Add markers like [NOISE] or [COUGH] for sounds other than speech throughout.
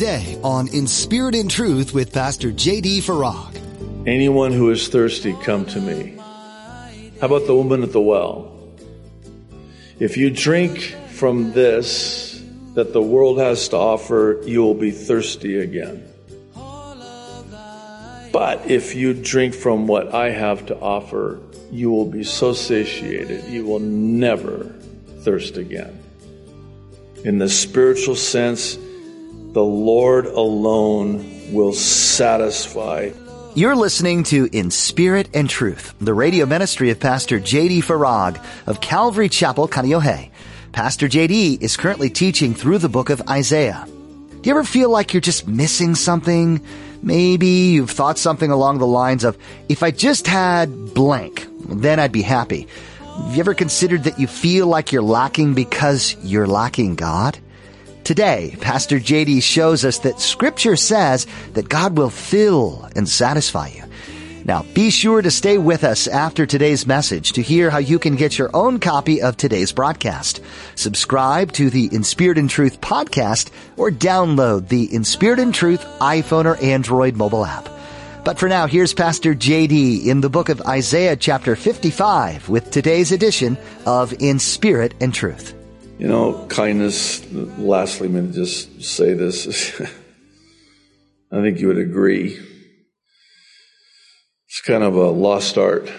today on In Spirit and Truth with Pastor J.D. Farag. Anyone who is thirsty, come to me. How about the woman at the well? If you drink from this that the world has to offer, you will be thirsty again. But if you drink from what I have to offer, you will be so satiated, you will never thirst again. In the spiritual sense, the Lord alone will satisfy. You're listening to In Spirit and Truth, the radio ministry of Pastor J.D. Farag of Calvary Chapel, Kaneohe. Pastor J.D. is currently teaching through the book of Isaiah. Do you ever feel like you're just missing something? Maybe you've thought something along the lines of, if I just had blank, then I'd be happy. Have you ever considered that you feel like you're lacking because you're lacking God? Today, Pastor JD shows us that scripture says that God will fill and satisfy you. Now, be sure to stay with us after today's message to hear how you can get your own copy of today's broadcast. Subscribe to the In Spirit and Truth podcast or download the In Spirit and Truth iPhone or Android mobile app. But for now, here's Pastor JD in the book of Isaiah chapter 55 with today's edition of In Spirit and Truth. You know, kindness, lastly, going to just say this. [LAUGHS] I think you would agree. It's kind of a lost art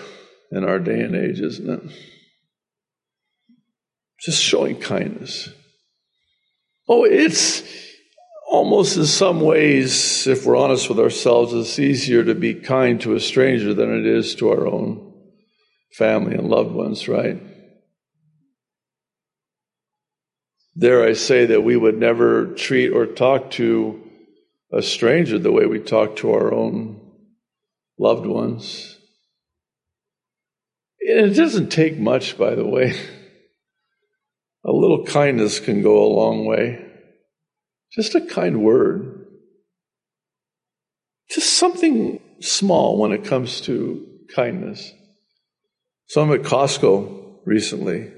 in our day and age, isn't it? Just showing kindness. Oh, it's almost in some ways, if we're honest with ourselves, it's easier to be kind to a stranger than it is to our own family and loved ones, right? Dare I say that we would never treat or talk to a stranger the way we talk to our own loved ones. And it doesn't take much, by the way. [LAUGHS] A little kindness can go a long way. Just a kind word. Just something small when it comes to kindness. So I'm at Costco recently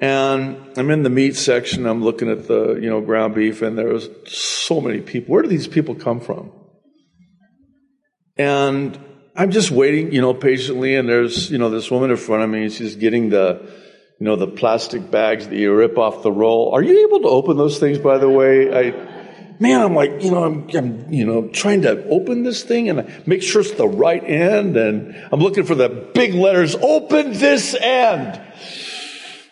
and I'm in the meat section. I'm looking at the, you know, ground beef, and there's so many people. Where do these people come from? And I'm just waiting, you know, patiently. And there's, you know, this woman in front of me. She's getting the, you know, the plastic bags that you rip off the roll. Are you able to open those things, by the way? I, man, I'm like, you know, I'm, I'm, you know, trying to open this thing and make sure it's the right end. And I'm looking for the big letters, open this end.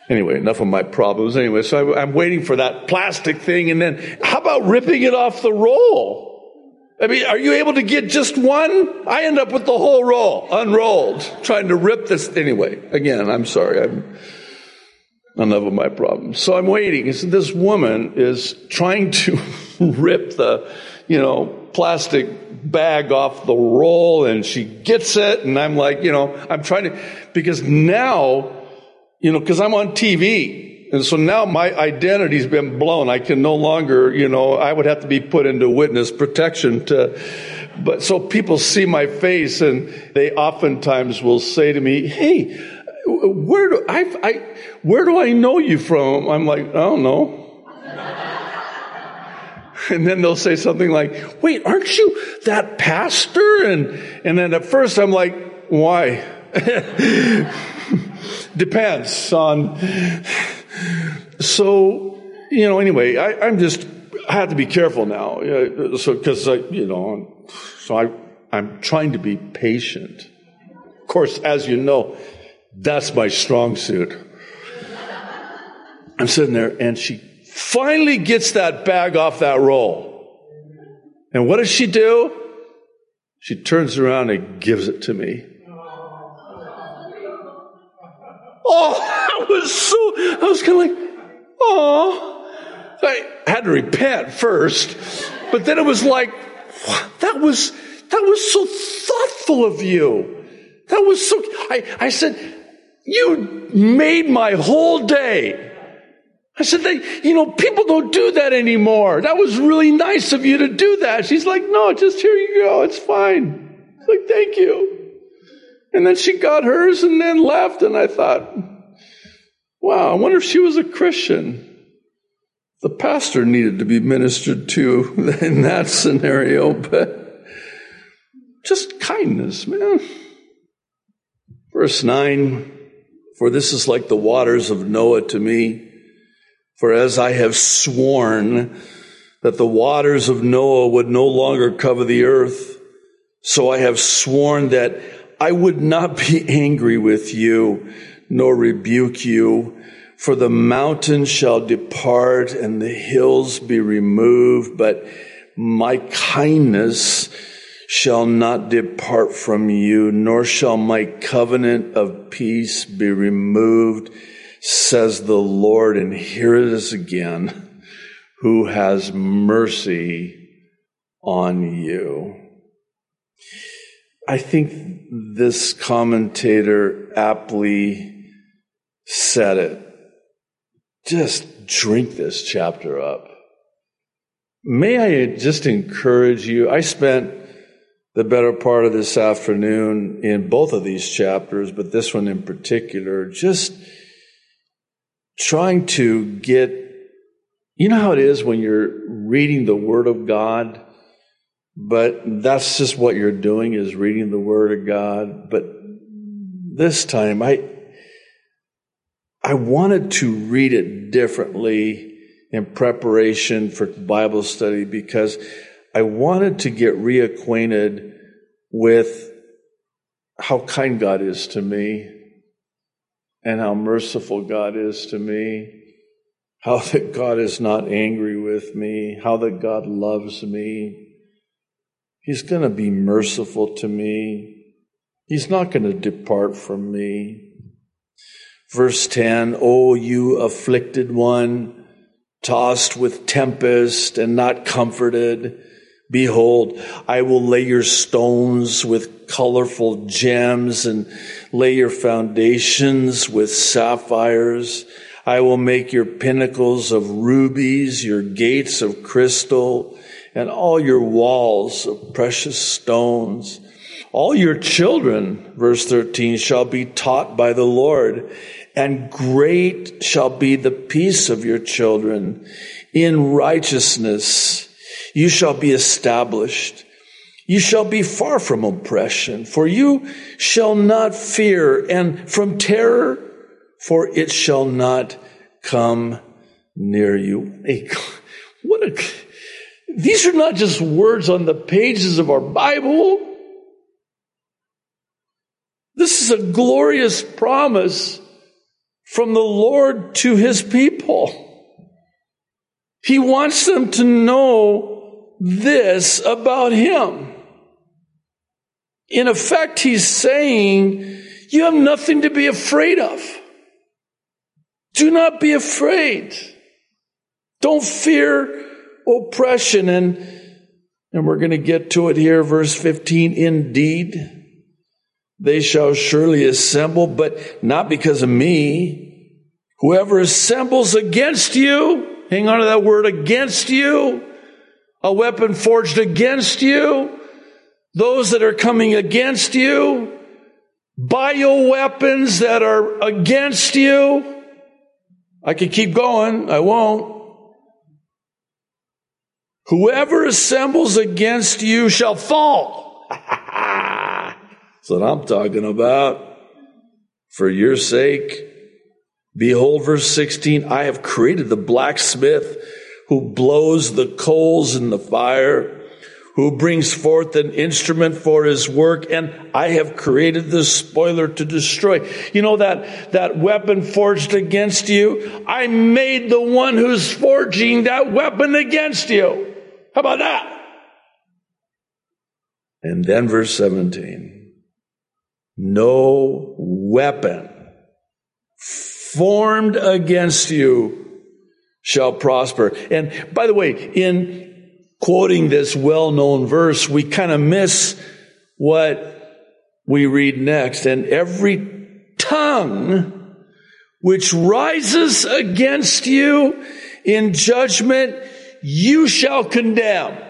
Anyway, enough of my problems. Anyway, so I, am waiting for that plastic thing, and then how about ripping it off the roll? I mean, are you able to get just one? I end up with the whole roll unrolled, trying to rip this. Anyway, again, I'm sorry. I'm enough of my problems. So I'm waiting. So this woman is trying to [LAUGHS] rip the, you know, plastic bag off the roll, and she gets it, and I'm like, you know, I'm trying to because now you know, because I'm on TV. And so now my identity's been blown. I can no longer, you know, I would have to be put into witness protection to, but so people see my face and they oftentimes will say to me, Hey, where do I, I where do I know you from? I'm like, I don't know. [LAUGHS] and then they'll say something like, wait, aren't you that pastor? And, and then at first I'm like, why? [LAUGHS] Depends on. So, you know, anyway, I, am just, I have to be careful now. So, because, you know, so I, I'm trying to be patient. Of course, as you know, that's my strong suit. I'm sitting there and she finally gets that bag off that roll. And what does she do? She turns around and gives it to me. Oh, [LAUGHS] I was so, I was kind of like, oh. I had to repent first, but then it was like, that was, that was so thoughtful of you. That was so, I, I said, you made my whole day. I said, they, you know, people don't do that anymore. That was really nice of you to do that. She's like, no, just here you go. It's fine. It's like, thank you. And then she got hers and then left. And I thought, wow, I wonder if she was a Christian. The pastor needed to be ministered to [LAUGHS] in that scenario, but just kindness, man. Verse 9 For this is like the waters of Noah to me. For as I have sworn that the waters of Noah would no longer cover the earth, so I have sworn that I would not be [LAUGHS] angry with you nor rebuke you. For the mountains shall depart and the hills be removed, but my kindness shall not depart from you, nor shall my covenant of peace be removed, says the Lord. And here it is again, who has mercy on you. I think this commentator aptly said it. Just drink this chapter up. May I just encourage you? I spent the better part of this afternoon in both of these chapters, but this one in particular, just trying to get, you know how it is when you're reading the Word of God, but that's just what you're doing is reading the Word of God. But this time, I, I wanted to read it differently in preparation for Bible study because I wanted to get reacquainted with how kind God is to me and how merciful God is to me, how that God is not angry with me, how that God loves me. He's going to be merciful to me. He's not going to depart from me. Verse 10, Oh, you afflicted one, tossed with tempest and not comforted. Behold, I will lay your stones with colorful gems and lay your foundations with sapphires. I will make your pinnacles of rubies, your gates of crystal, and all your walls of precious stones. All your children, verse 13, shall be taught by the Lord, and great shall be the peace of your children. In righteousness, you shall be established. You shall be far from oppression, for you shall not fear, and from terror, for it shall not come near you. [LAUGHS] What a, these are not just words on the pages of our Bible. This is a glorious promise from the Lord to his people. He wants them to know this about him. In effect, he's saying, you have nothing to be afraid of. Do not be afraid. Don't fear oppression. And, and we're going to get to it here, verse 15. Indeed, they shall surely assemble, but not because of me. Whoever assembles against you, hang on to that word, against you, a weapon forged against you, those that are coming against you, bio weapons that are against you. I could keep going, I won't. Whoever assembles against you shall fall. [LAUGHS] That's what I'm talking about. For your sake, behold, verse 16, I have created the blacksmith who blows the coals in the fire, who brings forth an instrument for his work, and I have created the spoiler to destroy. You know that, that weapon forged against you? I made the one who's forging that weapon against you. How about that? And then verse 17. No weapon formed against you shall prosper. And by the way, in quoting this well known verse, we kind of miss what we read next. And every tongue which rises against you in judgment, you shall condemn.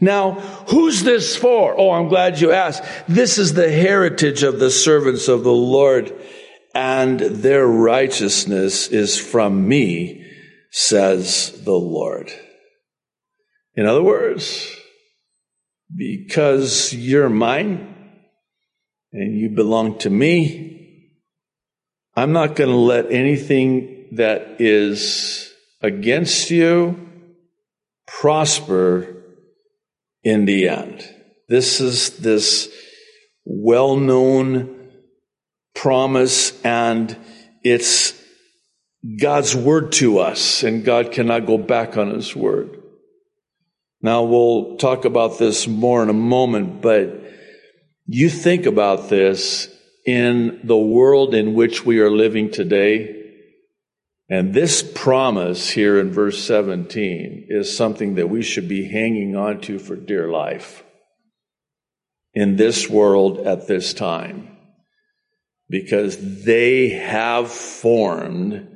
Now, who's this for? Oh, I'm glad you asked. This is the heritage of the servants of the Lord and their righteousness is from me, says the Lord. In other words, because you're mine and you belong to me, I'm not going to let anything that is against you prosper in the end. This is this well known promise, and it's God's word to us, and God cannot go back on his word. Now, we'll talk about this more in a moment, but you think about this in the world in which we are living today. And this promise here in verse 17 is something that we should be hanging on to for dear life in this world at this time. Because they have formed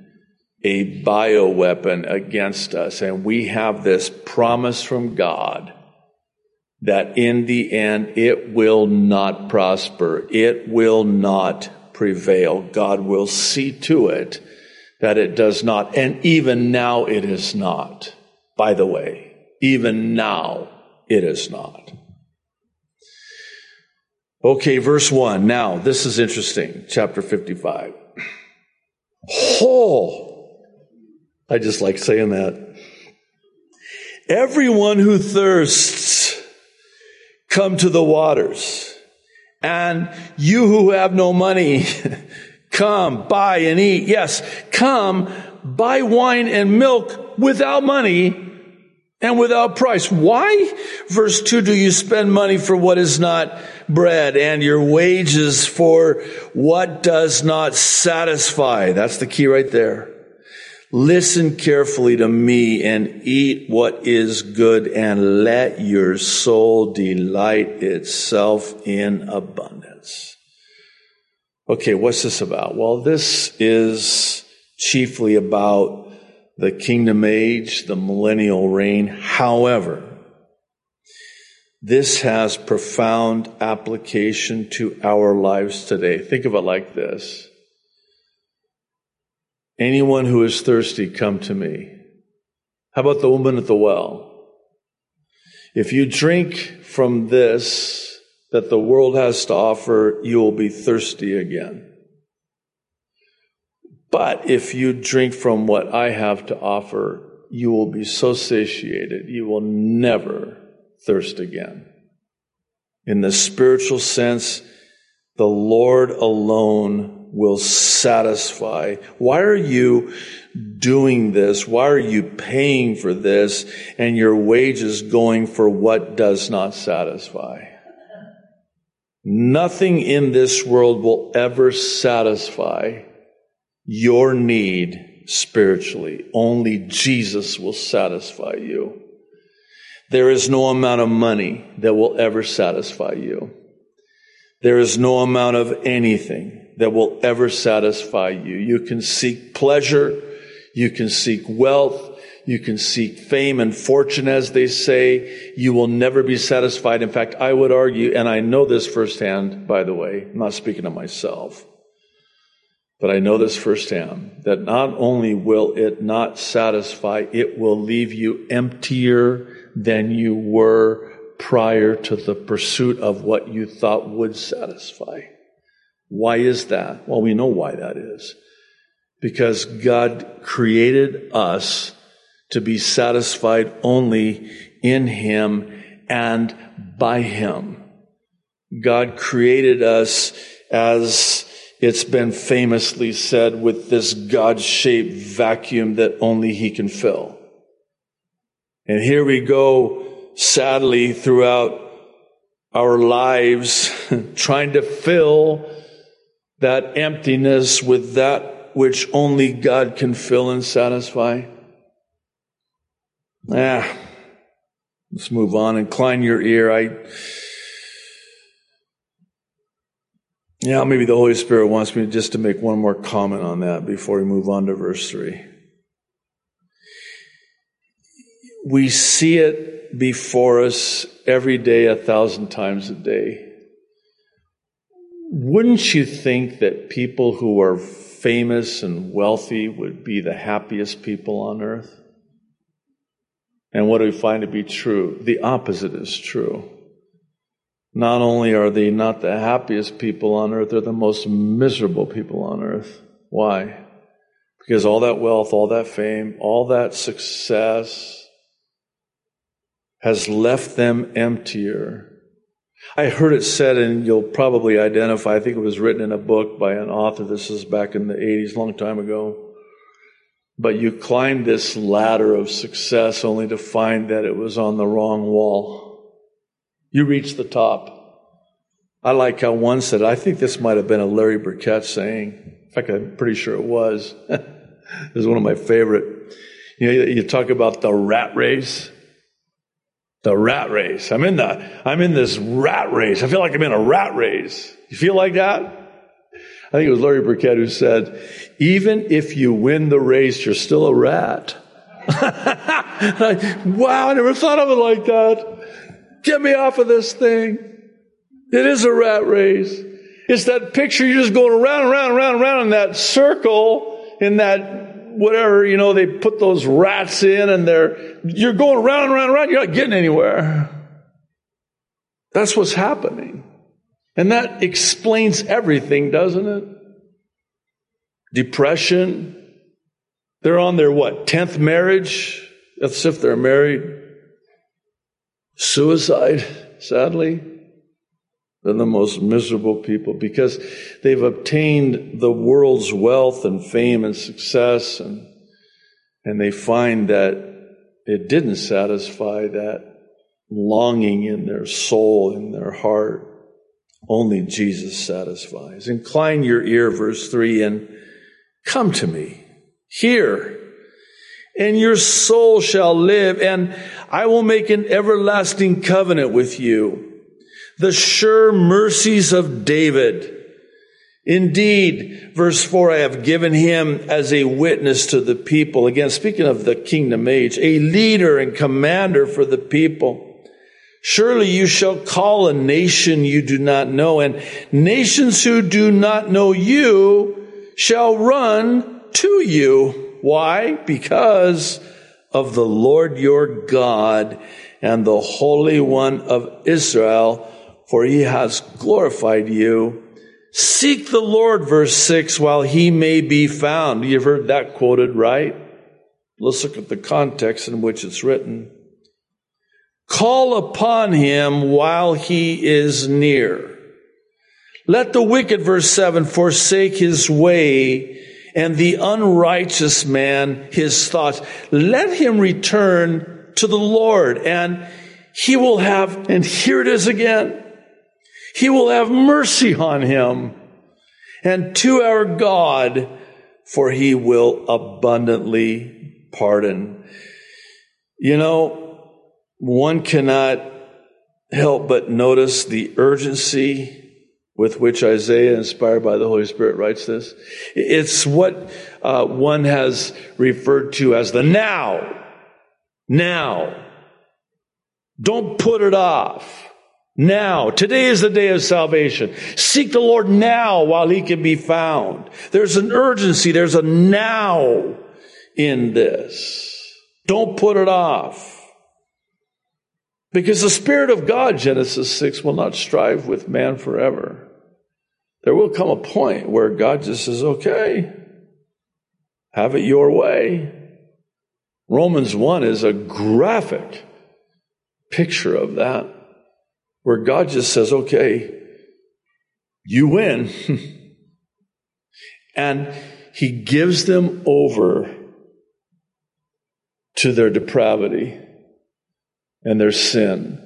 a bioweapon against us. And we have this promise from God that in the end it will not prosper. It will not prevail. God will see to it that it does not. And even now it is not. By the way, even now it is not. Okay, verse 1. Now, this is interesting. Chapter 55. Oh, I just like saying that. Everyone who thirsts, come to the waters. And you who have no money, [LAUGHS] Come, buy and eat. Yes, come, buy wine and milk without money and without price. Why? Verse 2 Do you spend money for what is not bread and your wages for what does not satisfy? That's the key right there. Listen carefully to me and eat what is good and let your soul delight itself in abundance. Okay, what's this about? Well, this is chiefly about the kingdom age, the millennial reign. However, this has profound application to our lives today. Think of it like this. Anyone who is thirsty, come to me. How about the woman at the well? If you drink from this, that the world has to offer, you will be thirsty again. But if you drink from what I have to offer, you will be so satiated, you will never thirst again. In the spiritual sense, the Lord alone will satisfy. Why are you doing this? Why are you paying for this and your wages going for what does not satisfy? Nothing in this world will ever satisfy your need spiritually. Only Jesus will satisfy you. There is no amount of money that will ever satisfy you. There is no amount of anything that will ever satisfy you. You can seek pleasure. You can seek wealth. You can seek fame and fortune, as they say. You will never be satisfied. In fact, I would argue, and I know this firsthand, by the way, I'm not speaking of myself, but I know this firsthand, that not only will it not satisfy, it will leave you emptier than you were prior to the pursuit of what you thought would satisfy. Why is that? Well, we know why that is. Because God created us to be satisfied only in Him and by Him. God created us as it's been famously said with this God shaped vacuum that only He can fill. And here we go, sadly, throughout our lives, [LAUGHS] trying to fill that emptiness with that which only God can fill and satisfy. Ah, let's move on. Incline your ear. I, yeah, maybe the Holy Spirit wants me just to make one more comment on that before we move on to verse 3. We see it before us every day, a thousand times a day. Wouldn't you think that people who are famous and wealthy would be the happiest people on earth. And what do we find to be true? The opposite is true. Not only are they not the happiest people on earth, they're the most miserable people on earth. Why? Because all that wealth, all that fame, all that success has left them emptier. I heard it said, and you'll probably identify, I think it was written in a book by an author. This is back in the 80s, long time ago. But you climb this ladder of success only to find that it was on the wrong wall. You reach the top. I like how one said, I think this might have been a Larry Burkett saying. In fact, I'm pretty sure it was. [LAUGHS] this is one of my favorite. You know, you talk about the rat race. The rat race. I'm in the, I'm in this rat race. I feel like I'm in a rat race. You feel like that? I think it was Larry Burkett who said, even if you win the race, you're still a rat. [LAUGHS] wow, I never thought of it like that. Get me off of this thing. It is a rat race. It's that picture you're just going around and around and around and around in that circle, in that whatever, you know, they put those rats in and they're, you're going around and around and around, you're not getting anywhere. That's what's happening. And that explains everything, doesn't it? Depression. They're on their what, 10th marriage? That's if they're married. Suicide, sadly. They're the most miserable people because they've obtained the world's wealth and fame and success, and, and they find that it didn't satisfy that longing in their soul, in their heart. Only Jesus satisfies. Incline your ear, verse 3, and come to me. Hear, and your soul shall live, and I will make an everlasting covenant with you the sure mercies of David. Indeed, verse 4, I have given him as a witness to the people. Again, speaking of the kingdom age, a leader and commander for the people. Surely you shall call a nation you do not know, and nations who do not know you shall run to you. Why? Because of the Lord your God and the Holy One of Israel for he has glorified you. Seek the Lord, verse 6, while he may be found. You've heard that quoted, right? Let's look at the context in which it's written. Call upon him while he is near. Let the wicked, verse 7, forsake his way and the unrighteous man his thoughts. Let him return to the Lord and he will have, and here it is again, he will have mercy on him and to our God, for he will abundantly pardon. You know, one cannot help but notice the urgency with which Isaiah, inspired by the Holy Spirit, writes this. It's what uh, one has referred to as the now. Now. Don't put it off. Now, today is the day of salvation. Seek the Lord now while he can be found. There's an urgency, there's a now in this. Don't put it off. Because the Spirit of God, Genesis 6, will not strive with man forever. There will come a point where God just says, okay, have it your way. Romans 1 is a graphic picture of that where God just says, okay, you win. [LAUGHS] and he gives them over to their depravity and their sin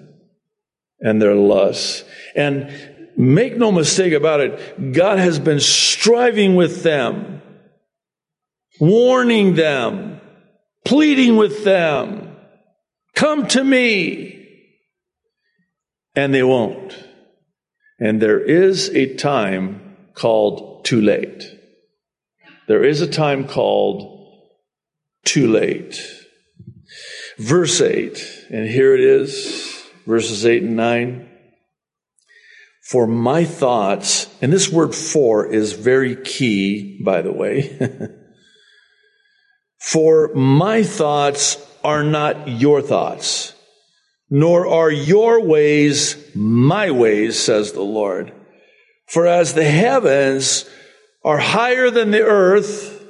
and their lust. And make no mistake about it, God has been striving with them, warning them, pleading with them, come to me and they won't. And there is a time called too late. There is a time called too late. Verse 8, and here it is, verses 8 and 9. For my thoughts, and this word for is very key, by the way. [LAUGHS] for my thoughts are not your thoughts, nor are your ways my ways, says the Lord. For as the heavens are higher than the earth,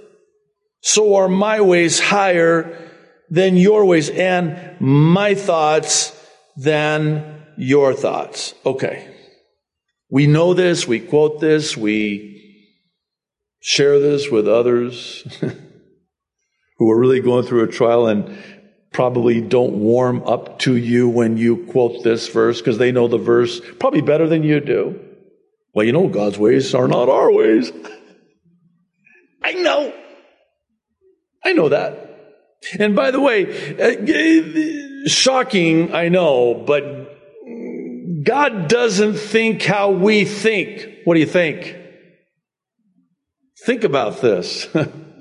so are my ways higher than your ways, and my thoughts than your thoughts. Okay. We know this, we quote this, we share this with others [LAUGHS] who are really going through a trial and probably don't warm up to you when you quote this verse because they know the verse probably better than you do. Well, you know, God's ways are not our ways. [LAUGHS] I know. I know that. And by the way, uh, shocking, I know, but God doesn't think how we think. What do you think? Think about this.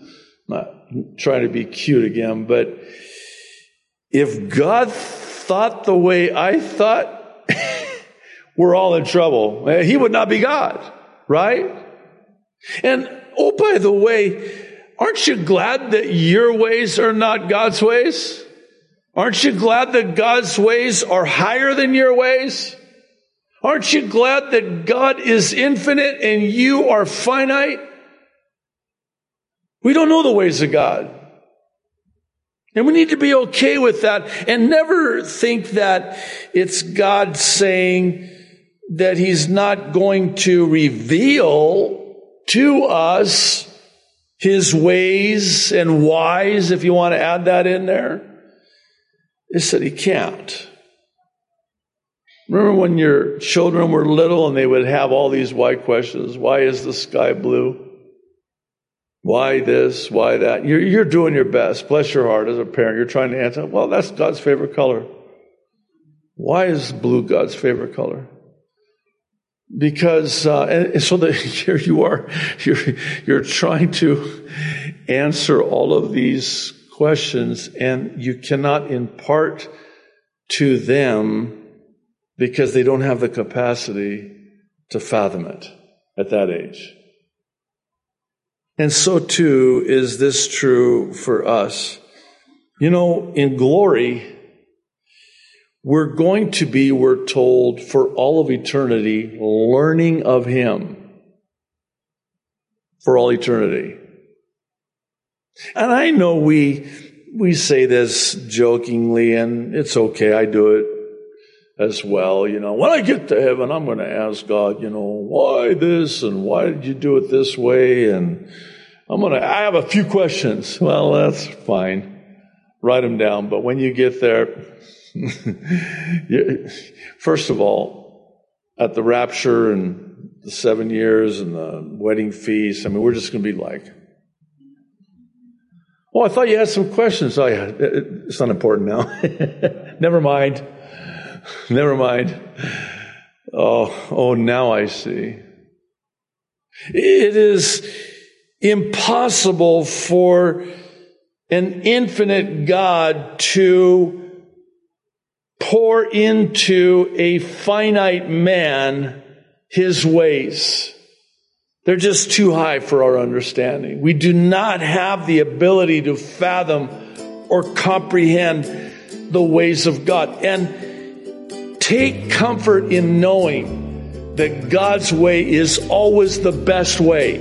[LAUGHS] Not trying to be cute again, but if God thought the way I thought, [LAUGHS] we're all in trouble. He would not be God, right? And oh, by the way, aren't you glad that your ways are not God's ways? Aren't you glad that God's ways are higher than your ways? Aren't you glad that God is infinite and you are finite? We don't know the ways of God. And we need to be okay with that and never think that it's God saying that He's not going to reveal to us His ways and whys, if you want to add that in there. It's that He can't. Remember when your children were little and they would have all these why questions? Why is the sky blue? Why this? Why that? You're, you're doing your best. Bless your heart as a parent. You're trying to answer, well, that's God's favorite color. Why is blue God's favorite color? Because, uh, so that [LAUGHS] here you are, you're, you're trying to answer all of these questions and you cannot impart to them because they don't have the capacity to fathom it at that age. And so too is this true for us. You know, in glory, we're going to be, we're told, for all of eternity, learning of Him. For all eternity. And I know we, we say this jokingly, and it's okay, I do it as well. You know, when I get to heaven, I'm going to ask God, you know, why this and why did you do it this way? And I'm going to, I have a few questions. [LAUGHS] Well, that's fine. Write them down. But when you get there, [LAUGHS] first of all, at the rapture and the seven years and the wedding feast, I mean, we're just going to be like, Oh, I thought you had some questions. Oh, yeah, it's not important now. [LAUGHS] Never mind. Never mind. Oh, oh, now I see. It is impossible for an infinite God to pour into a finite man his ways. They're just too high for our understanding. We do not have the ability to fathom or comprehend the ways of God. And Take comfort in knowing that God's way is always the best way.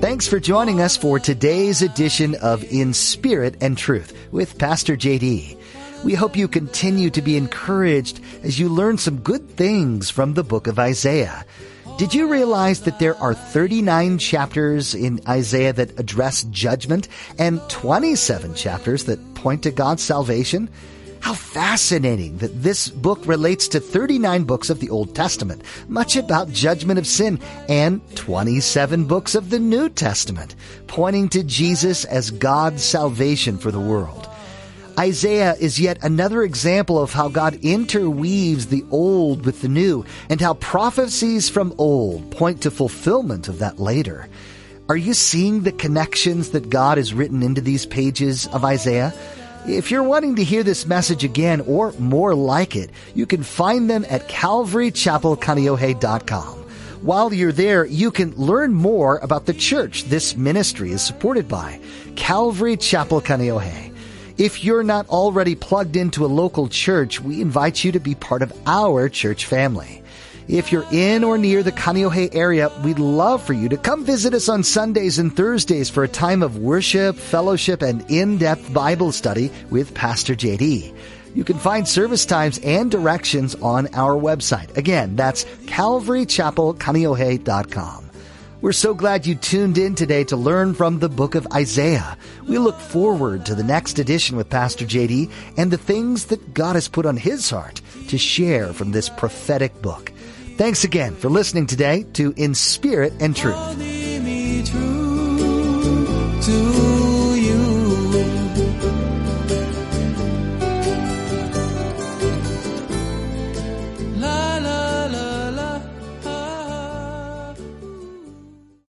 Thanks for joining us for today's edition of In Spirit and Truth with Pastor JD. We hope you continue to be encouraged as you learn some good things from the book of Isaiah. Did you realize that there are 39 chapters in Isaiah that address judgment and 27 chapters that point to God's salvation? How fascinating that this book relates to 39 books of the Old Testament, much about judgment of sin, and 27 books of the New Testament, pointing to Jesus as God's salvation for the world. Isaiah is yet another example of how God interweaves the old with the new, and how prophecies from old point to fulfillment of that later. Are you seeing the connections that God has written into these pages of Isaiah? If you're wanting to hear this message again or more like it, you can find them at calvarychapelkaneohe.com. While you're there, you can learn more about the church this ministry is supported by, Calvary Chapel Kaneohe. If you're not already plugged into a local church, we invite you to be part of our church family. If you're in or near the Kaneohe area, we'd love for you to come visit us on Sundays and Thursdays for a time of worship, fellowship, and in-depth Bible study with Pastor JD. You can find service times and directions on our website. Again, that's calvarychapelkaneohe.com. We're so glad you tuned in today to learn from the book of Isaiah. We look forward to the next edition with Pastor JD and the things that God has put on his heart to share from this prophetic book. Thanks again for listening today to In Spirit and Truth.